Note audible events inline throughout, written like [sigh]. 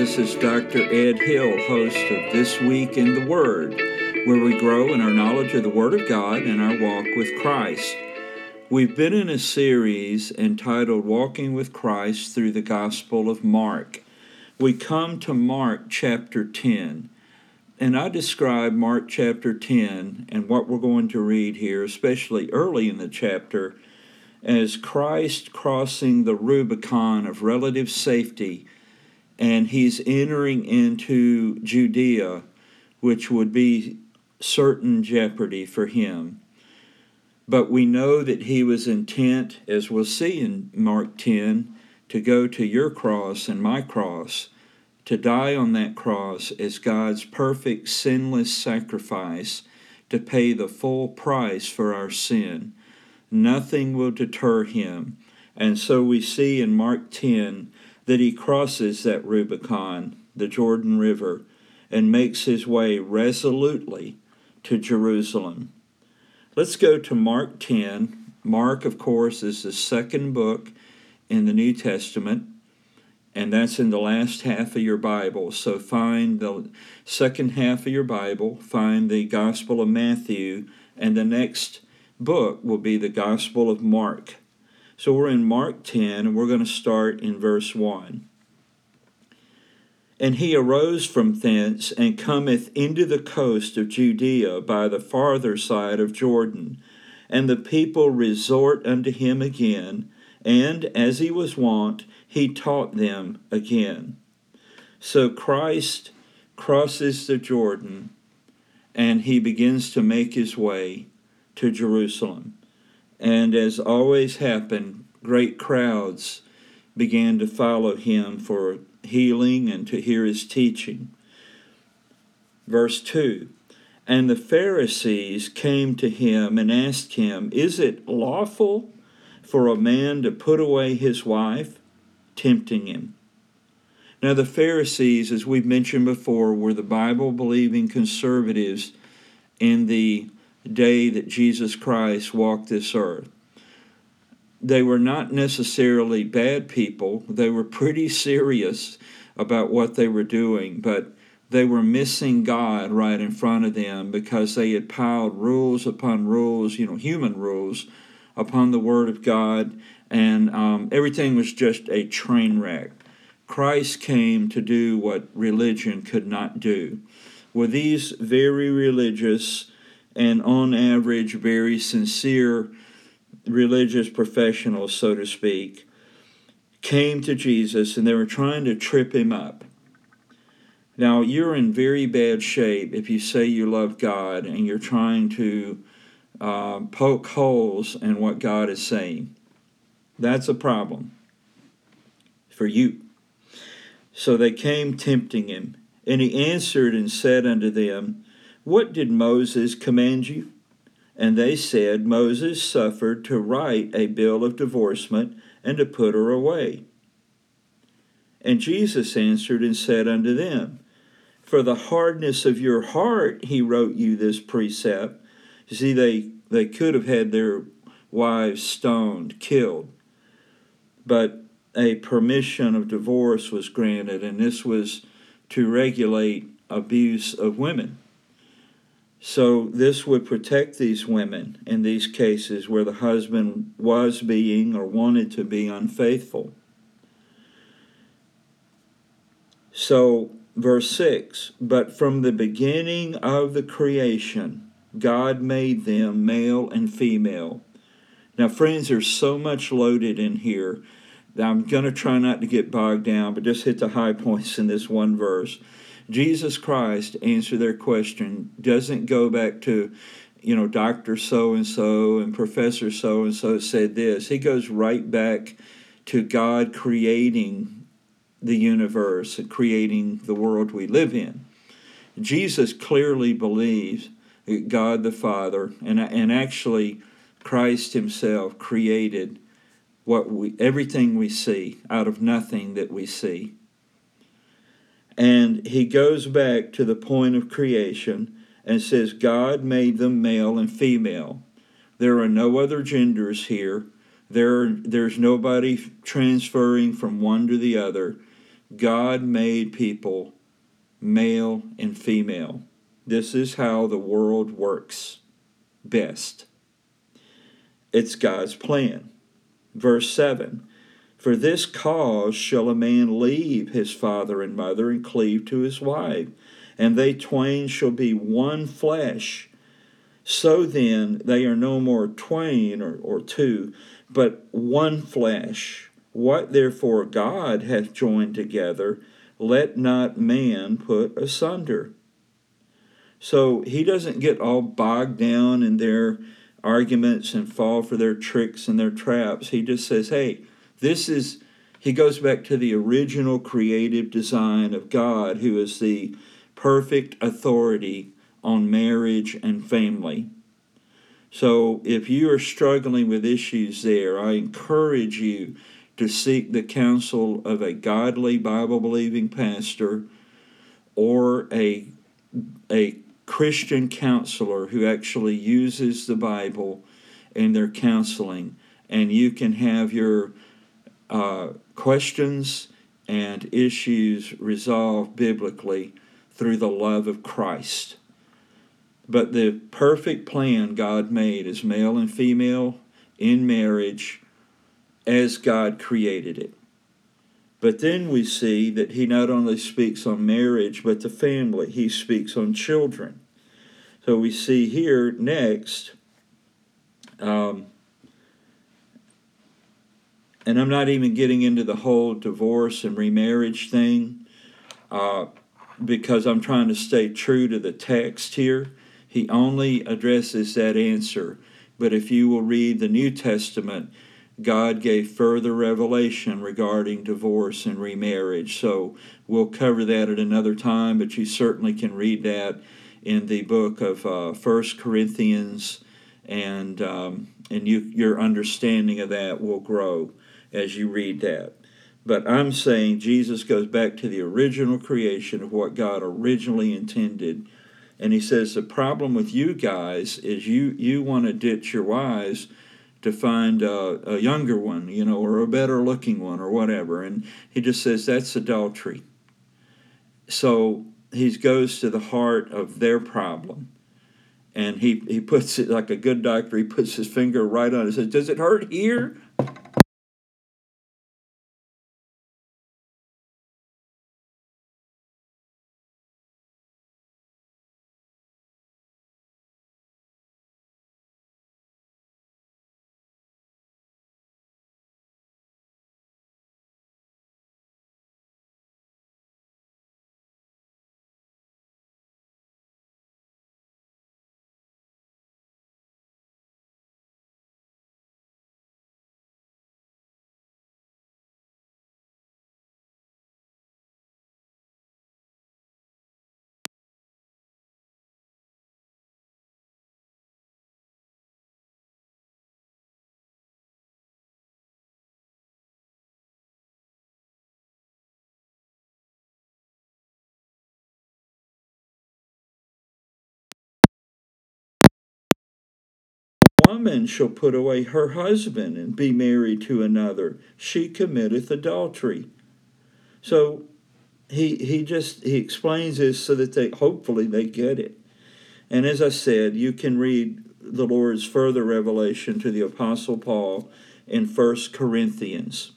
This is Dr. Ed Hill, host of This Week in the Word, where we grow in our knowledge of the Word of God and our walk with Christ. We've been in a series entitled Walking with Christ through the Gospel of Mark. We come to Mark chapter 10, and I describe Mark chapter 10 and what we're going to read here, especially early in the chapter, as Christ crossing the Rubicon of relative safety and he's entering into Judea, which would be certain jeopardy for him. But we know that he was intent, as we'll see in Mark 10, to go to your cross and my cross, to die on that cross as God's perfect, sinless sacrifice to pay the full price for our sin. Nothing will deter him. And so we see in Mark 10 that he crosses that Rubicon, the Jordan River, and makes his way resolutely to Jerusalem. Let's go to Mark 10. Mark, of course, is the second book in the New Testament, and that's in the last half of your Bible. So find the second half of your Bible, find the Gospel of Matthew, and the next book will be the Gospel of Mark. So we're in Mark 10, and we're going to start in verse 1. And he arose from thence, and cometh into the coast of Judea by the farther side of Jordan. And the people resort unto him again, and as he was wont, he taught them again. So Christ crosses the Jordan, and he begins to make his way to Jerusalem. And as always happened, great crowds began to follow him for healing and to hear his teaching. Verse 2 And the Pharisees came to him and asked him, Is it lawful for a man to put away his wife? Tempting him. Now, the Pharisees, as we've mentioned before, were the Bible believing conservatives in the day that Jesus Christ walked this earth. They were not necessarily bad people, they were pretty serious about what they were doing, but they were missing God right in front of them because they had piled rules upon rules, you know, human rules, upon the Word of God, and um, everything was just a train wreck. Christ came to do what religion could not do. Were these very religious and on average very sincere religious professionals, so to speak, came to Jesus and they were trying to trip him up. Now, you're in very bad shape if you say you love God and you're trying to uh, poke holes in what God is saying. That's a problem for you. So they came tempting him. And he answered and said unto them, what did Moses command you? And they said, Moses suffered to write a bill of divorcement and to put her away. And Jesus answered and said unto them, For the hardness of your heart he wrote you this precept. You see, they, they could have had their wives stoned, killed, but a permission of divorce was granted, and this was to regulate abuse of women. So, this would protect these women in these cases where the husband was being or wanted to be unfaithful. So, verse 6 But from the beginning of the creation, God made them male and female. Now, friends, there's so much loaded in here that I'm going to try not to get bogged down, but just hit the high [laughs] points in this one verse. Jesus Christ answer their question doesn't go back to, you know, Dr. So and so and Professor so and so said this. He goes right back to God creating the universe and creating the world we live in. Jesus clearly believes that God the Father and, and actually Christ Himself created what we everything we see out of nothing that we see. And he goes back to the point of creation and says, God made them male and female. There are no other genders here. There, there's nobody transferring from one to the other. God made people male and female. This is how the world works best. It's God's plan. Verse 7 For this cause shall a man leave his father and mother and cleave to his wife, and they twain shall be one flesh. So then they are no more twain or, or two, but one flesh. What therefore God hath joined together, let not man put asunder. So he doesn't get all bogged down in their arguments and fall for their tricks and their traps. He just says, hey, this is, he goes back to the original creative design of God, who is the perfect authority on marriage and family. So if you are struggling with issues there, I encourage you to seek the counsel of a godly Bible believing pastor or a, a Christian counselor who actually uses the Bible in their counseling. And you can have your uh, questions and issues resolved biblically through the love of Christ. But the perfect plan God made is male and female in marriage as God created it. But then we see that he not only speaks on marriage, but the family. He speaks on children. So we see here next, um, and I'm not even getting into the whole divorce and remarriage thing uh, because I'm trying to stay true to the text here. He only addresses that answer. But if you will read the New Testament, God gave further revelation regarding divorce and remarriage. So we'll cover that at another time, but you certainly can read that in the book of uh, First Corinthians, and um, and you, your understanding of that will grow as you read that. But I'm saying Jesus goes back to the original creation of what God originally intended. And he says the problem with you guys is you, you want to ditch your wives to find a, a younger one, you know, or a better looking one or whatever. And he just says that's adultery. So he goes to the heart of their problem. And he, he puts it like a good doctor, he puts his finger right on it. He says, Does it hurt here? Woman shall put away her husband and be married to another. She committeth adultery. So he he just he explains this so that they hopefully they get it. And as I said, you can read the Lord's further revelation to the Apostle Paul in First Corinthians,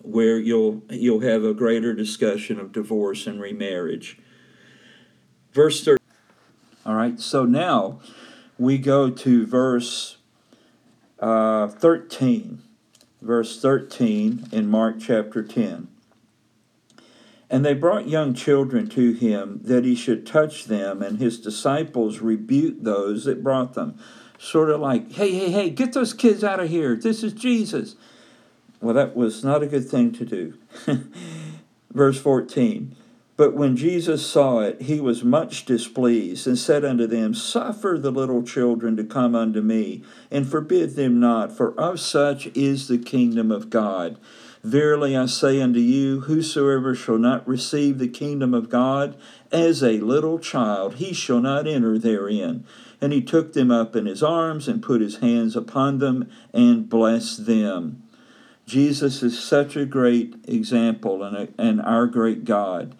where you'll you'll have a greater discussion of divorce and remarriage. Verse 13. All right, so now we go to verse uh, 13. Verse 13 in Mark chapter 10. And they brought young children to him that he should touch them, and his disciples rebuked those that brought them. Sort of like, hey, hey, hey, get those kids out of here. This is Jesus. Well, that was not a good thing to do. [laughs] Verse 14. But when Jesus saw it, he was much displeased, and said unto them, Suffer the little children to come unto me, and forbid them not, for of such is the kingdom of God. Verily I say unto you, whosoever shall not receive the kingdom of God as a little child, he shall not enter therein. And he took them up in his arms, and put his hands upon them, and blessed them. Jesus is such a great example and, a, and our great God.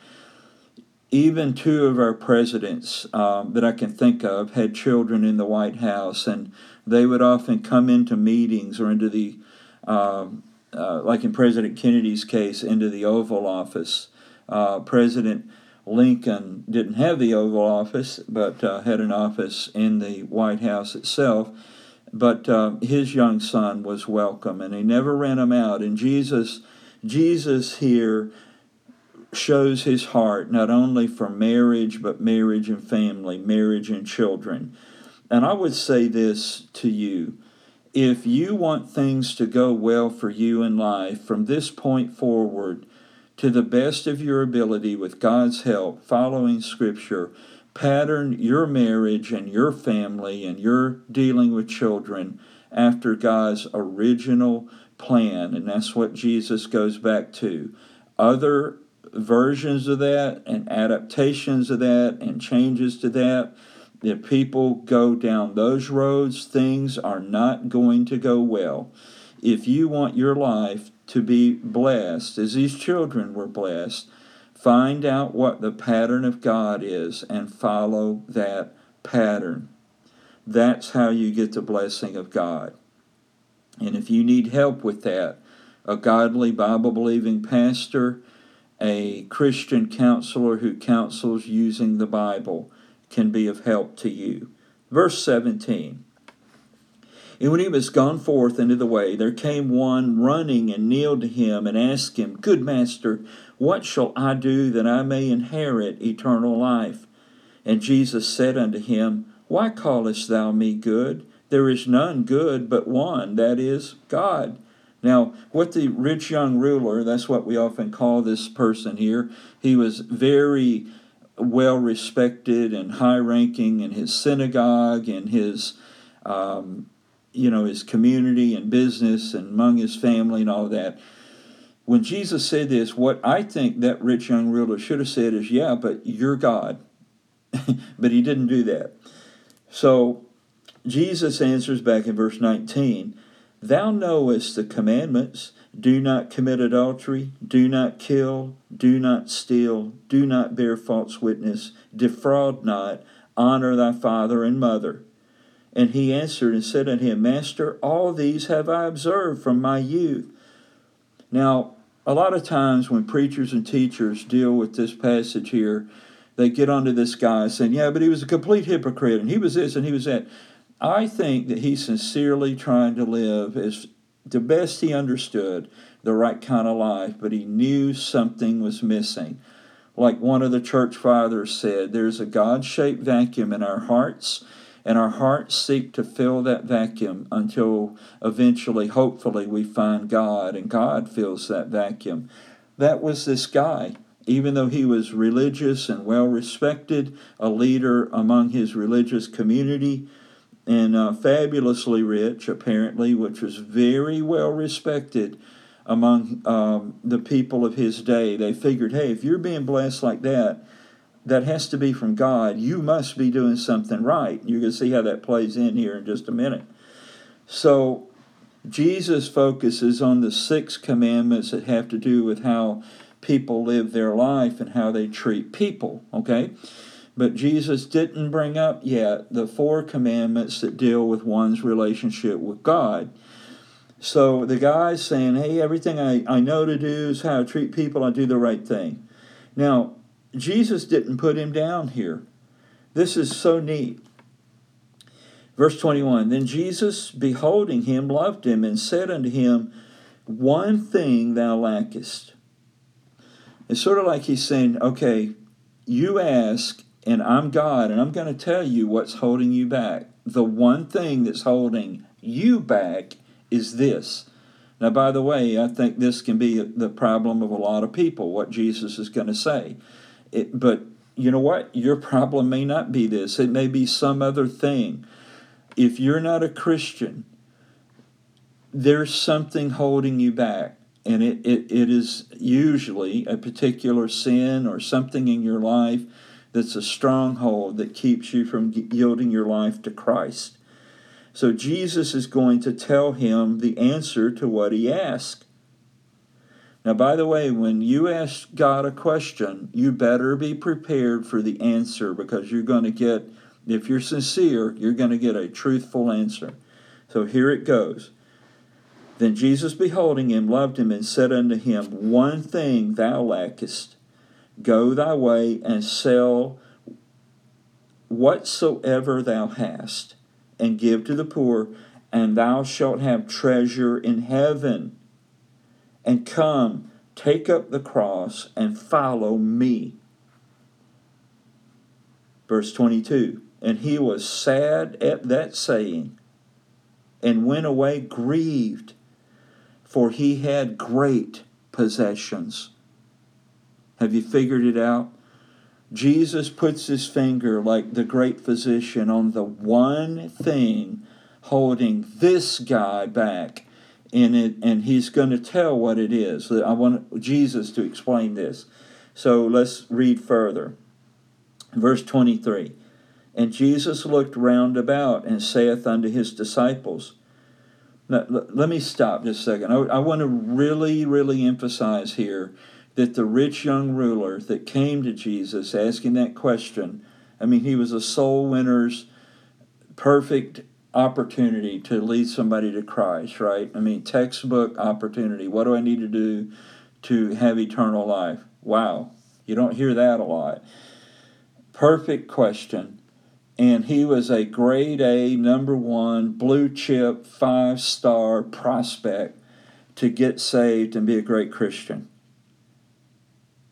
Even two of our presidents um, that I can think of had children in the White House, and they would often come into meetings or into the, um, uh, like in President Kennedy's case, into the Oval Office. Uh, President Lincoln didn't have the Oval Office, but uh, had an office in the White House itself. But uh, his young son was welcome, and he never ran him out. And Jesus, Jesus here shows his heart not only for marriage, but marriage and family, marriage and children. And I would say this to you if you want things to go well for you in life from this point forward, to the best of your ability with God's help, following Scripture, pattern your marriage and your family and your dealing with children after God's original plan. And that's what Jesus goes back to. Other versions of that and adaptations of that and changes to that. If people go down those roads, things are not going to go well. If you want your life to be blessed, as these children were blessed, find out what the pattern of God is and follow that pattern. That's how you get the blessing of God. And if you need help with that, a godly Bible believing pastor, a Christian counselor who counsels using the Bible can be of help to you. Verse 17 and when he was gone forth into the way, there came one running and kneeled to him and asked him, Good master, what shall I do that I may inherit eternal life? And Jesus said unto him, Why callest thou me good? There is none good but one, that is, God. Now, what the rich young ruler, that's what we often call this person here, he was very well respected and high ranking in his synagogue and his um, you know, his community and business and among his family and all that. When Jesus said this, what I think that rich young ruler should have said is, Yeah, but you're God. [laughs] but he didn't do that. So Jesus answers back in verse 19 Thou knowest the commandments do not commit adultery, do not kill, do not steal, do not bear false witness, defraud not, honor thy father and mother. And he answered and said unto him, Master, all these have I observed from my youth. Now, a lot of times when preachers and teachers deal with this passage here, they get onto this guy saying, Yeah, but he was a complete hypocrite, and he was this and he was that. I think that he's sincerely trying to live as the best he understood the right kind of life, but he knew something was missing. Like one of the church fathers said, there's a God shaped vacuum in our hearts and our hearts seek to fill that vacuum until eventually, hopefully, we find God and God fills that vacuum. That was this guy. Even though he was religious and well respected, a leader among his religious community, and uh, fabulously rich, apparently, which was very well respected among um, the people of his day. They figured, hey, if you're being blessed like that, that has to be from God, you must be doing something right. You're going to see how that plays in here in just a minute. So, Jesus focuses on the six commandments that have to do with how people live their life and how they treat people, okay? But Jesus didn't bring up yet the four commandments that deal with one's relationship with God. So the guy's saying, hey, everything I, I know to do is how to treat people, I do the right thing. Now, Jesus didn't put him down here. This is so neat. Verse 21 Then Jesus, beholding him, loved him and said unto him, One thing thou lackest. It's sort of like he's saying, Okay, you ask, and I'm God, and I'm going to tell you what's holding you back. The one thing that's holding you back is this. Now, by the way, I think this can be the problem of a lot of people, what Jesus is going to say. It, but you know what? Your problem may not be this, it may be some other thing. If you're not a Christian, there's something holding you back. And it, it, it is usually a particular sin or something in your life that's a stronghold that keeps you from yielding your life to Christ. So Jesus is going to tell him the answer to what he asked. Now, by the way, when you ask God a question, you better be prepared for the answer because you're going to get, if you're sincere, you're going to get a truthful answer. So here it goes. Then Jesus, beholding him, loved him, and said unto him, One thing thou lackest. Go thy way and sell whatsoever thou hast, and give to the poor, and thou shalt have treasure in heaven. And come, take up the cross, and follow me. Verse 22 And he was sad at that saying, and went away grieved for he had great possessions. Have you figured it out? Jesus puts his finger, like the great physician, on the one thing holding this guy back. And, it, and he's going to tell what it is. I want Jesus to explain this. So let's read further. Verse 23 And Jesus looked round about and saith unto his disciples, now, let me stop just a second. I, I want to really, really emphasize here that the rich young ruler that came to Jesus asking that question, I mean, he was a soul winner's perfect opportunity to lead somebody to Christ, right? I mean, textbook opportunity. What do I need to do to have eternal life? Wow, you don't hear that a lot. Perfect question and he was a grade A, number one, blue chip, five star prospect to get saved and be a great Christian.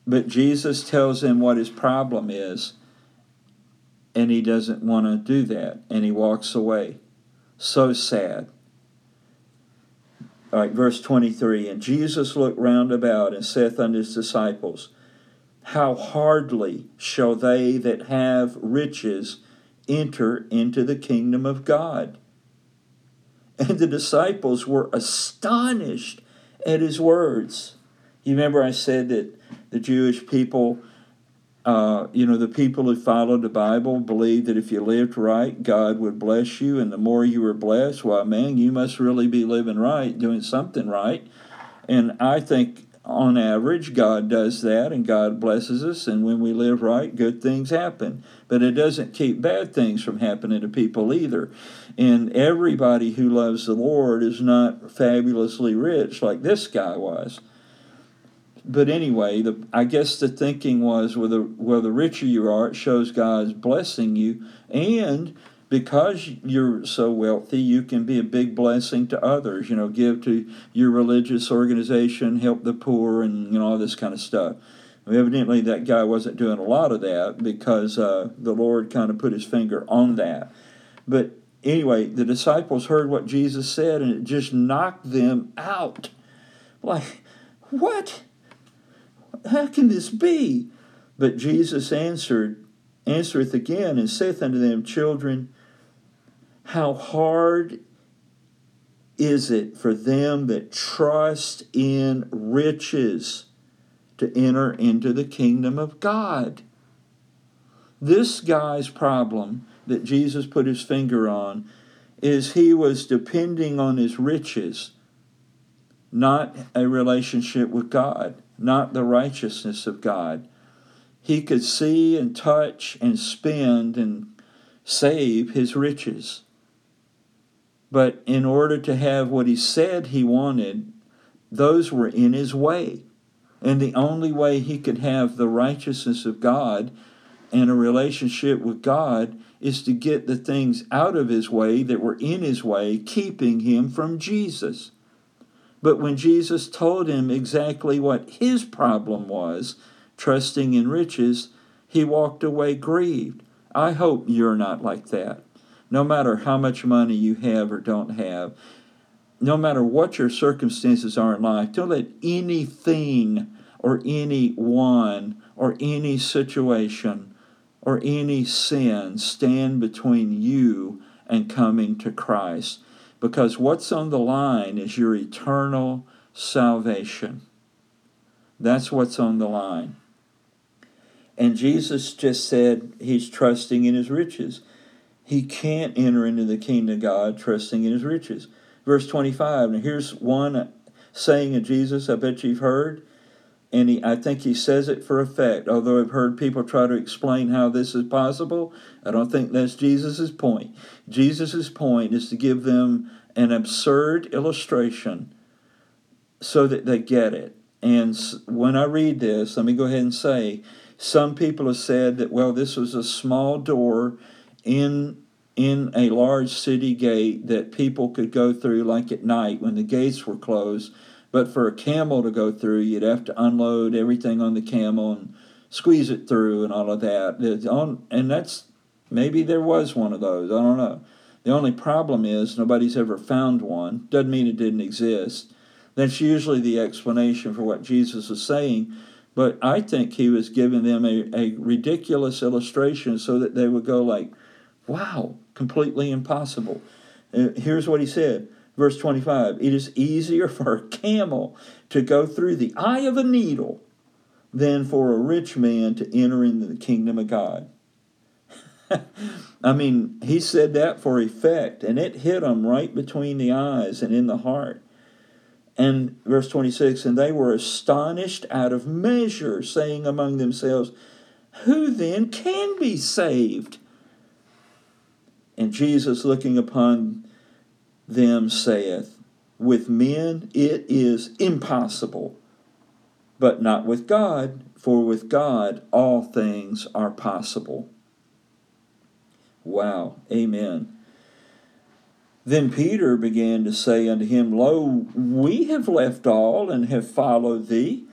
But Jesus tells him what his problem is, and he doesn't want to do that, and he walks away. So sad. All right, verse 23 And Jesus looked round about and saith unto his disciples, How hardly shall they that have riches enter into the kingdom of God. And the disciples were astonished at his words. You remember I said that the Jewish people, uh, you know, the people who followed the Bible believed that if you lived right, God would bless you. And the more you were blessed, well, man, you must really be living right, doing something right. And I think on average, God does that and God blesses us, and when we live right, good things happen. But it doesn't keep bad things from happening to people either. And everybody who loves the Lord is not fabulously rich like this guy was. But anyway, the, I guess the thinking was well the, the richer you are, it shows God's blessing you. And because you're so wealthy, you can be a big blessing to others. You know, give to your religious organization, help the poor, and you know all this kind of stuff. Evidently, that guy wasn't doing a lot of that because uh, the Lord kind of put His finger on that. But anyway, the disciples heard what Jesus said, and it just knocked them out. Like, what? How can this be? But Jesus answered, answereth again, and saith unto them, Children, how hard is it for them that trust in riches to enter into the kingdom of God? This guy's problem that Jesus put his finger on is he was depending on his riches, not a relationship with God, not the righteousness of God. He could see and touch and spend and save his riches. But in order to have what he said he wanted, those were in his way. And the only way he could have the righteousness of God and a relationship with God is to get the things out of his way that were in his way, keeping him from Jesus. But when Jesus told him exactly what his problem was, trusting in riches, he walked away grieved. I hope you're not like that no matter how much money you have or don't have, no matter what your circumstances are in life, don't let anything or anyone or any situation or any sin stand between you and coming to Christ. Because what's on the line is your eternal salvation. That's what's on the line. And Jesus just said he's trusting in his riches. He can't enter into the kingdom of God trusting in his riches. Verse 25, and here's one saying of Jesus, I bet you've heard. And he, I think he says it for effect. Although I've heard people try to explain how this is possible, I don't think that's Jesus' point. Jesus' point is to give them an absurd illustration so that they get it. And when I read this, let me go ahead and say some people have said that, well, this was a small door in in a large city gate that people could go through like at night when the gates were closed. But for a camel to go through, you'd have to unload everything on the camel and squeeze it through and all of that. And that's maybe there was one of those. I don't know. The only problem is nobody's ever found one. Doesn't mean it didn't exist. That's usually the explanation for what Jesus is saying. But I think he was giving them a, a ridiculous illustration so that they would go like, wow, completely impossible. Uh, here's what he said. Verse 25 It is easier for a camel to go through the eye of a needle than for a rich man to enter into the kingdom of God. [laughs] I mean, he said that for effect, and it hit him right between the eyes and in the heart. And verse 26 And they were astonished out of measure, saying among themselves, Who then can be saved? And Jesus, looking upon them, saith, With men it is impossible, but not with God, for with God all things are possible. Wow. Amen. Then Peter began to say unto him, Lo, we have left all and have followed thee.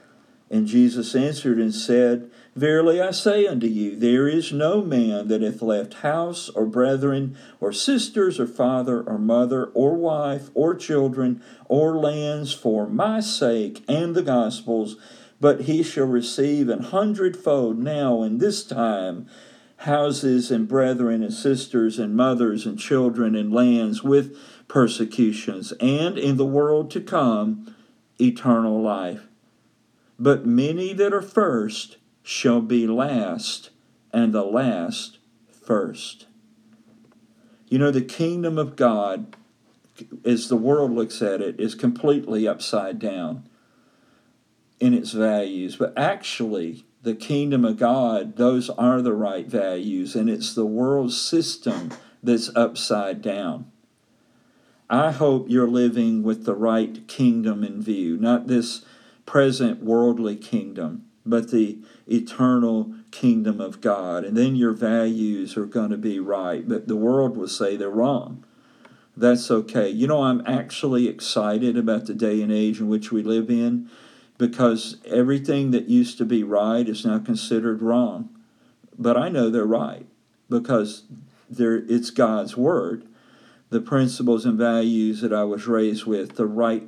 And Jesus answered and said, Verily I say unto you, there is no man that hath left house or brethren or sisters or father or mother or wife or children or lands for my sake and the gospel's, but he shall receive an hundredfold now in this time houses and brethren and sisters and mothers and children and lands with persecutions, and in the world to come, eternal life. But many that are first shall be last, and the last first. You know, the kingdom of God, as the world looks at it, is completely upside down in its values. But actually, the kingdom of God, those are the right values, and it's the world system that's upside down. I hope you're living with the right kingdom in view, not this present worldly kingdom, but the eternal kingdom of God. And then your values are going to be right, but the world will say they're wrong. That's okay. You know, I'm actually excited about the day and age in which we live in because everything that used to be right is now considered wrong. But I know they're right because they're, it's God's Word. The principles and values that I was raised with, the right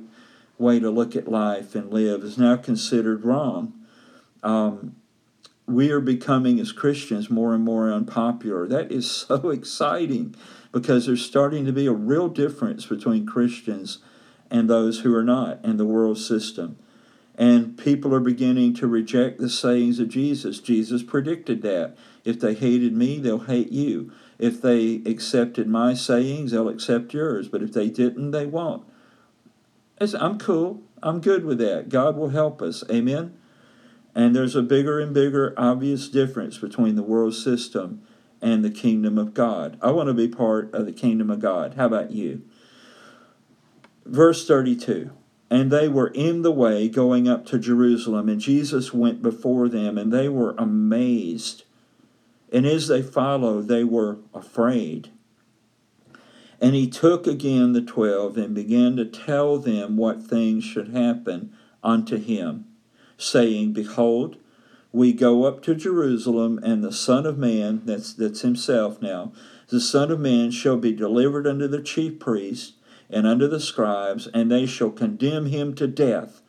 way to look at life and live, is now considered wrong. Um, we are becoming, as Christians, more and more unpopular. That is [laughs] so exciting because there's starting to be a real difference between Christians and those who are not in the world system. And people are beginning to reject the sayings of Jesus. Jesus predicted that. If they hated me, they'll hate you. If they accepted my sayings, they'll accept yours. But if they didn't, they won't. I'm cool. I'm good with that. God will help us. Amen. And there's a bigger and bigger obvious difference between the world system and the kingdom of God. I want to be part of the kingdom of God. How about you? Verse 32 and they were in the way going up to Jerusalem, and Jesus went before them, and they were amazed. And as they followed, they were afraid. And he took again the twelve and began to tell them what things should happen unto him, saying, Behold, we go up to Jerusalem, and the Son of Man, that's, that's himself now, the Son of Man shall be delivered unto the chief priests and unto the scribes, and they shall condemn him to death,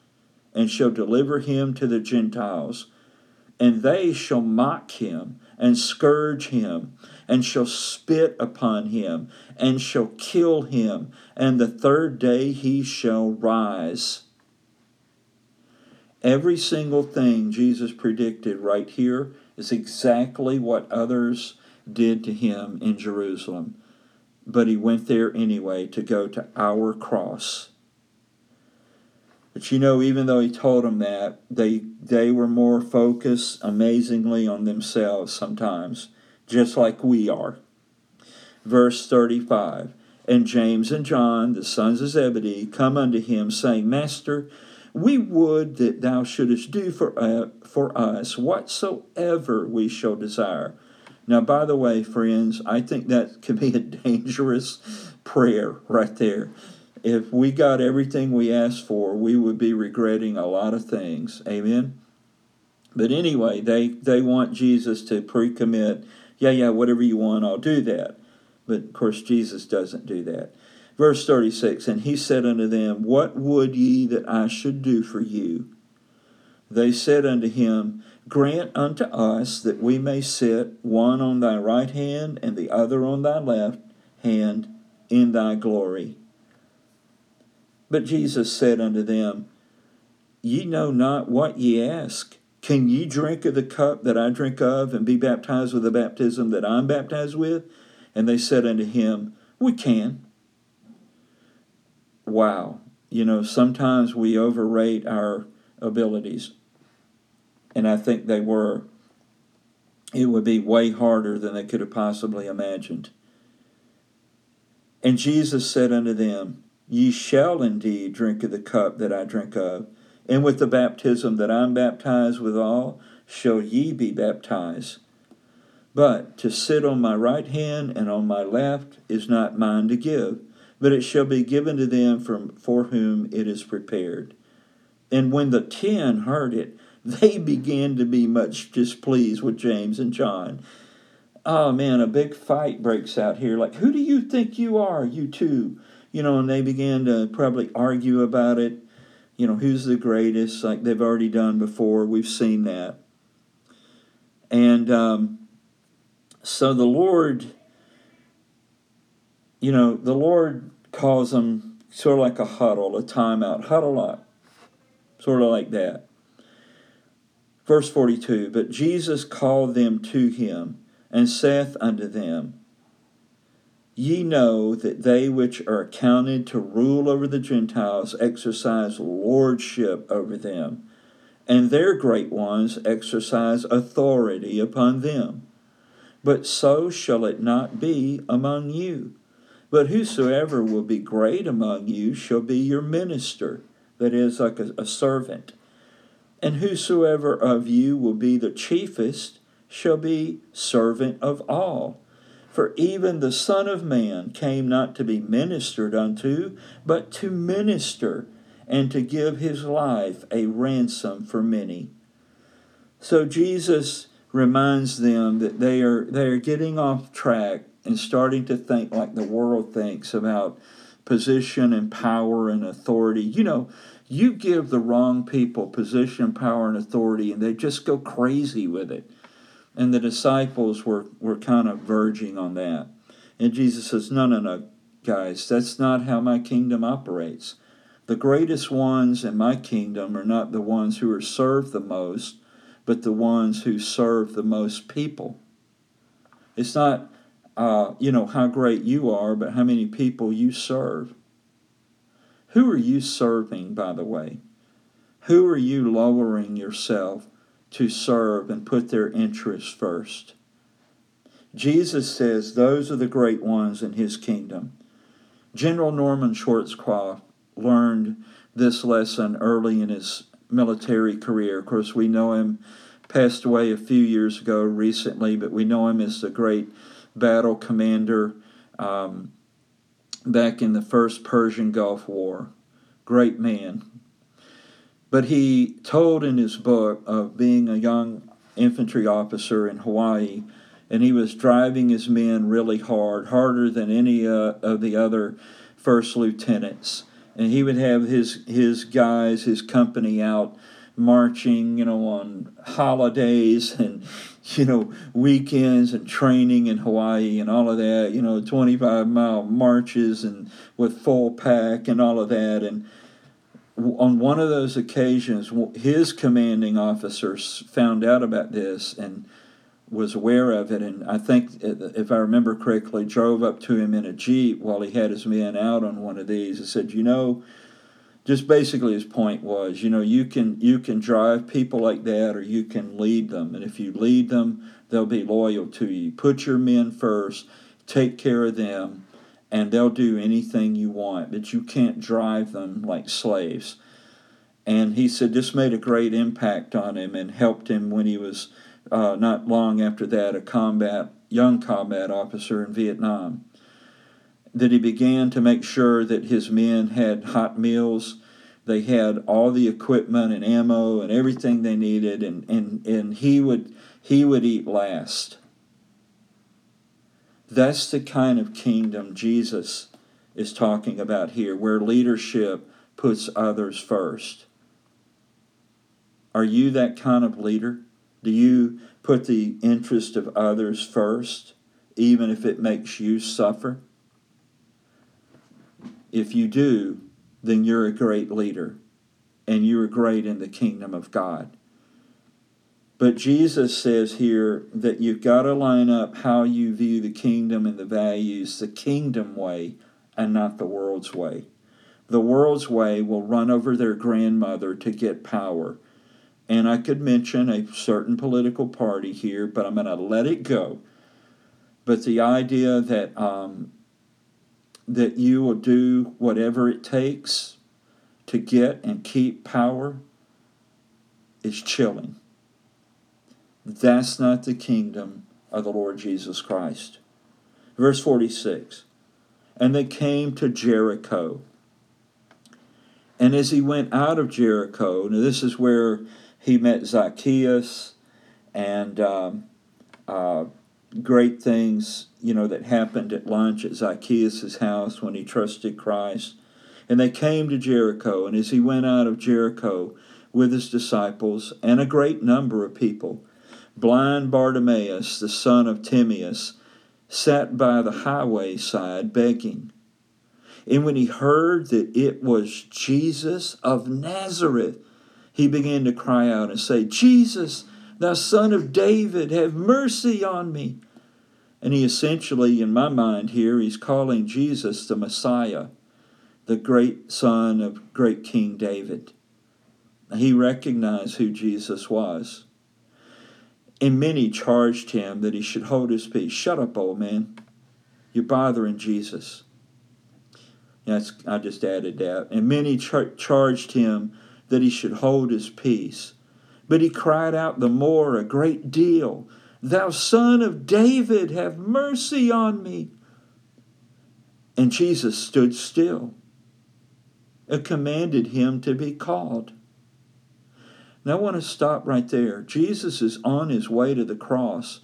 and shall deliver him to the Gentiles. And they shall mock him, and scourge him, and shall spit upon him, and shall kill him, and the third day he shall rise. Every single thing Jesus predicted right here is exactly what others did to him in Jerusalem but he went there anyway to go to our cross. But you know, even though he told them that, they they were more focused amazingly on themselves sometimes, just like we are. Verse 35 And James and John, the sons of Zebedee, come unto him, saying, Master, we would that thou shouldest do for, uh, for us whatsoever we shall desire. Now, by the way, friends, I think that [laughs] can be a dangerous prayer right there if we got everything we asked for, we would be regretting a lot of things. Amen. But anyway, they, they want Jesus to pre commit, yeah, yeah, whatever you want, I'll do that. But of course, Jesus doesn't do that. Verse 36 And he said unto them, What would ye that I should do for you? They said unto him, Grant unto us that we may sit, one on thy right hand and the other on thy left hand, in thy glory. But Jesus said unto them, Ye know not what ye ask. Can ye drink of the cup that I drink of, and be baptized with the baptism that I'm baptized with? And they said unto him, We can. Wow. You know, sometimes we overrate our abilities. And I think they were. It would be way harder than they could have possibly imagined. And Jesus said unto them, Ye shall indeed drink of the cup that I drink of, and with the baptism that I'm baptized withal shall ye be baptized. But to sit on my right hand and on my left is not mine to give, but it shall be given to them from, for whom it is prepared. And when the ten heard it, they [laughs] began to be much displeased with James and John. Oh man, a big fight breaks out here. Like, who do you think you are, you two? you know, and they began to probably argue about it. You know, who's the greatest, like they've already done before. We've seen that. And um, so the Lord, you know, the Lord calls them sort of like a huddle, a timeout, huddle up, sort of like that. Verse 42 But Jesus called them to him and saith unto them, Ye know that they which are accounted to rule over the Gentiles exercise lordship over them, and their great ones exercise authority upon them. But so shall it not be among you. But whosoever will be great among you shall be your minister, that is, like a, a servant. And whosoever of you will be the chiefest shall be servant of all. For even the Son of Man came not to be ministered unto, but to minister, and to give his life a ransom for many. So Jesus reminds them that they are they are getting off track and starting to think like the world thinks about position and power and authority. You know, you give the wrong people position, power, and authority, and they just go crazy with it. And the disciples were, were kind of verging on that. And Jesus says, No, no, no, guys, that's not how my kingdom operates. The greatest ones in my kingdom are not the ones who are served the most, but the ones who serve the most people. It's not, uh, you know, how great you are, but how many people you serve. Who are you serving, by the way? Who are you lowering yourself to serve and put their interests first. Jesus says those are the great ones in his kingdom. General Norman Schwarzkopf learned this lesson early in his military career. Of course, we know him, passed away a few years ago recently, but we know him as the great battle commander um, back in the first Persian Gulf War. Great man, but he told in his book of being a young infantry officer in Hawaii, and he was driving his men really hard, harder than any uh, of the other first lieutenants. And he would have his his guys, his company out marching, you know, on holidays and you know weekends and training in Hawaii and all of that. You know, 25 mile marches and with full pack and all of that and on one of those occasions, his commanding officer found out about this and was aware of it. And I think, uh, if I remember correctly, drove up to him in a Jeep while he had his men out on one of these and said, You know, just basically his point was, you know, you can you can drive people like that or you can lead them. And if you lead them, they'll be loyal to you. Put your men first, take care of them, and they'll do anything you want, but you can't drive them like slaves. And he said this made a great impact on him and helped him when he was uh, not long after that a combat young combat officer in Vietnam that he began to make sure that his men had hot meals. They had all the equipment and ammo and everything they needed, and, and, and he would he would eat last. That's the kind of kingdom Jesus is talking about here, where leadership puts others first. Are you that kind of leader? Do you put the interest of others first, even if it makes you suffer? If you do, then you're a great leader and you're great in the kingdom of God. But Jesus says here that you've got to line up how you view the kingdom and the values the kingdom way and not the world's way. The world's way will run over their grandmother to get power. And I could mention a certain political party here, but I'm going to let it go. But the idea that um, that you will do whatever it takes to get and keep power is chilling. That's not the kingdom of the Lord Jesus Christ. Verse 46 And they came to Jericho. And as he went out of Jericho, now this is where he met Zacchaeus and um, uh, great things, you know, that happened at lunch at Zacchaeus' house when he trusted Christ. And they came to Jericho, and as he went out of Jericho with his disciples and a great number of people, blind Bartimaeus, the son of Timaeus, sat by the highway side begging. And when he heard that it was Jesus of Nazareth, he began to cry out and say, Jesus, thou son of David, have mercy on me. And he essentially, in my mind here, he's calling Jesus the Messiah, the great son of great King David. He recognized who Jesus was. And many charged him that he should hold his peace. Shut up, old man. You're bothering Jesus. That's, I just added that. And many char- charged him that he should hold his peace. But he cried out the more a great deal Thou son of David, have mercy on me. And Jesus stood still and commanded him to be called. Now I want to stop right there. Jesus is on his way to the cross.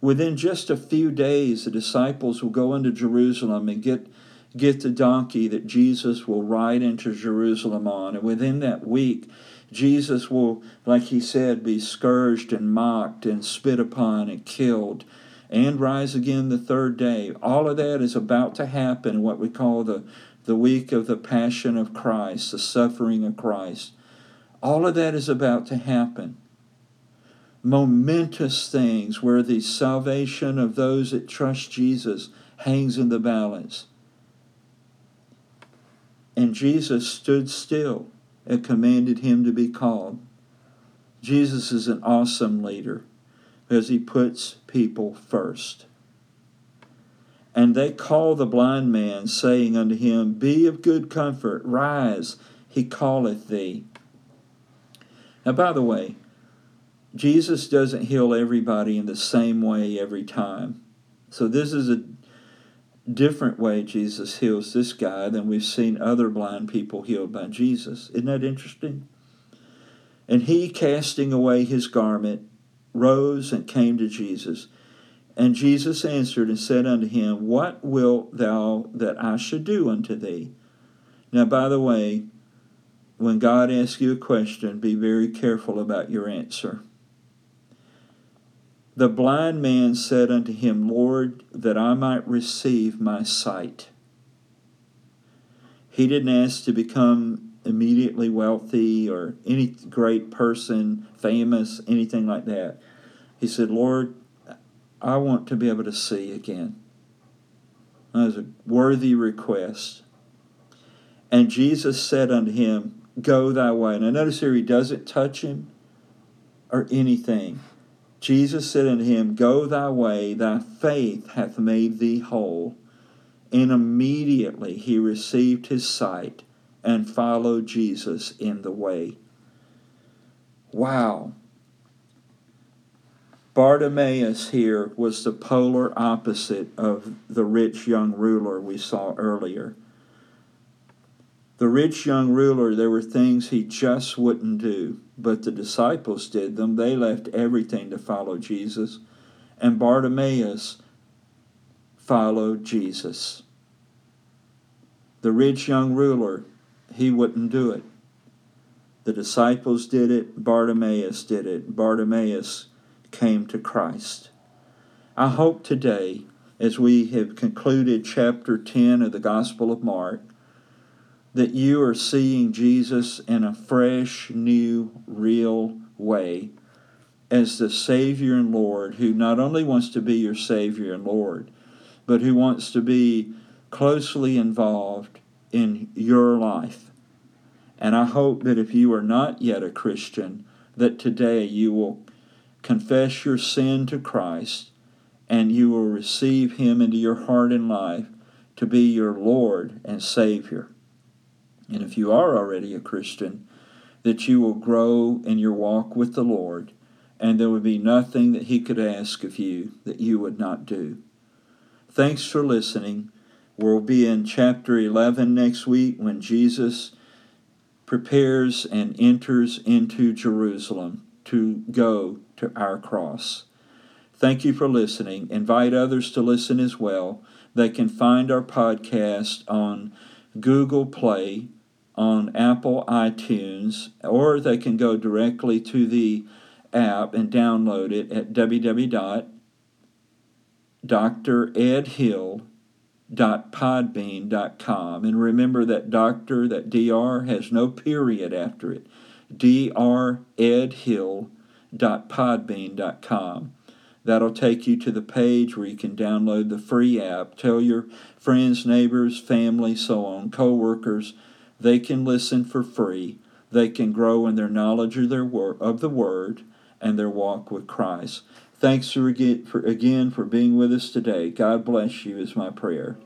Within just a few days, the disciples will go into Jerusalem and get, get the donkey that Jesus will ride into Jerusalem on. And within that week, Jesus will, like he said, be scourged and mocked and spit upon and killed and rise again the third day. All of that is about to happen what we call the, the week of the Passion of Christ, the suffering of Christ. All of that is about to happen. Momentous things where the salvation of those that trust Jesus hangs in the balance. And Jesus stood still and commanded him to be called. Jesus is an awesome leader because he puts people first. And they call the blind man, saying unto him, Be of good comfort, rise, he calleth thee. Now, by the way, Jesus doesn't heal everybody in the same way every time. So, this is a different way Jesus heals this guy than we've seen other blind people healed by Jesus. Isn't that interesting? And he, casting away his garment, rose and came to Jesus. And Jesus answered and said unto him, What wilt thou that I should do unto thee? Now, by the way, when God asks you a question, be very careful about your answer. The blind man said unto him, Lord, that I might receive my sight. He didn't ask to become immediately wealthy or any great person, famous, anything like that. He said, Lord, I want to be able to see again. That was a worthy request. And Jesus said unto him, Go thy way. Now notice here he doesn't touch him or anything. Jesus said unto him, Go thy way, thy faith hath made thee whole. And immediately he received his sight and followed Jesus in the way. Wow. Bartimaeus here was the polar opposite of the rich young ruler we saw earlier. The rich young ruler, there were things he just wouldn't do, but the disciples did them. They left everything to follow Jesus. And Bartimaeus followed Jesus. The rich young ruler, he wouldn't do it. The disciples did it, Bartimaeus did it. Bartimaeus came to Christ. I hope today, as we have concluded chapter 10 of the Gospel of Mark, that you are seeing Jesus in a fresh, new, real way as the Savior and Lord who not only wants to be your Savior and Lord, but who wants to be closely involved in your life. And I hope that if you are not yet a Christian, that today you will confess your sin to Christ and you will receive Him into your heart and life to be your Lord and Savior. And if you are already a Christian, that you will grow in your walk with the Lord, and there would be nothing that He could ask of you that you would not do. Thanks for listening. We'll be in chapter 11 next week when Jesus prepares and enters into Jerusalem to go to our cross. Thank you for listening. Invite others to listen as well. They can find our podcast on Google Play, on Apple iTunes, or they can go directly to the app and download it at www.dredhill.podbean.com. And remember that doctor, that DR, has no period after it. dredhill.podbean.com. That'll take you to the page where you can download the free app. Tell your friends, neighbors, family, so on, co-workers they can listen for free. They can grow in their knowledge of, their wor- of the Word and their walk with Christ. Thanks for again, for again for being with us today. God bless you is my prayer.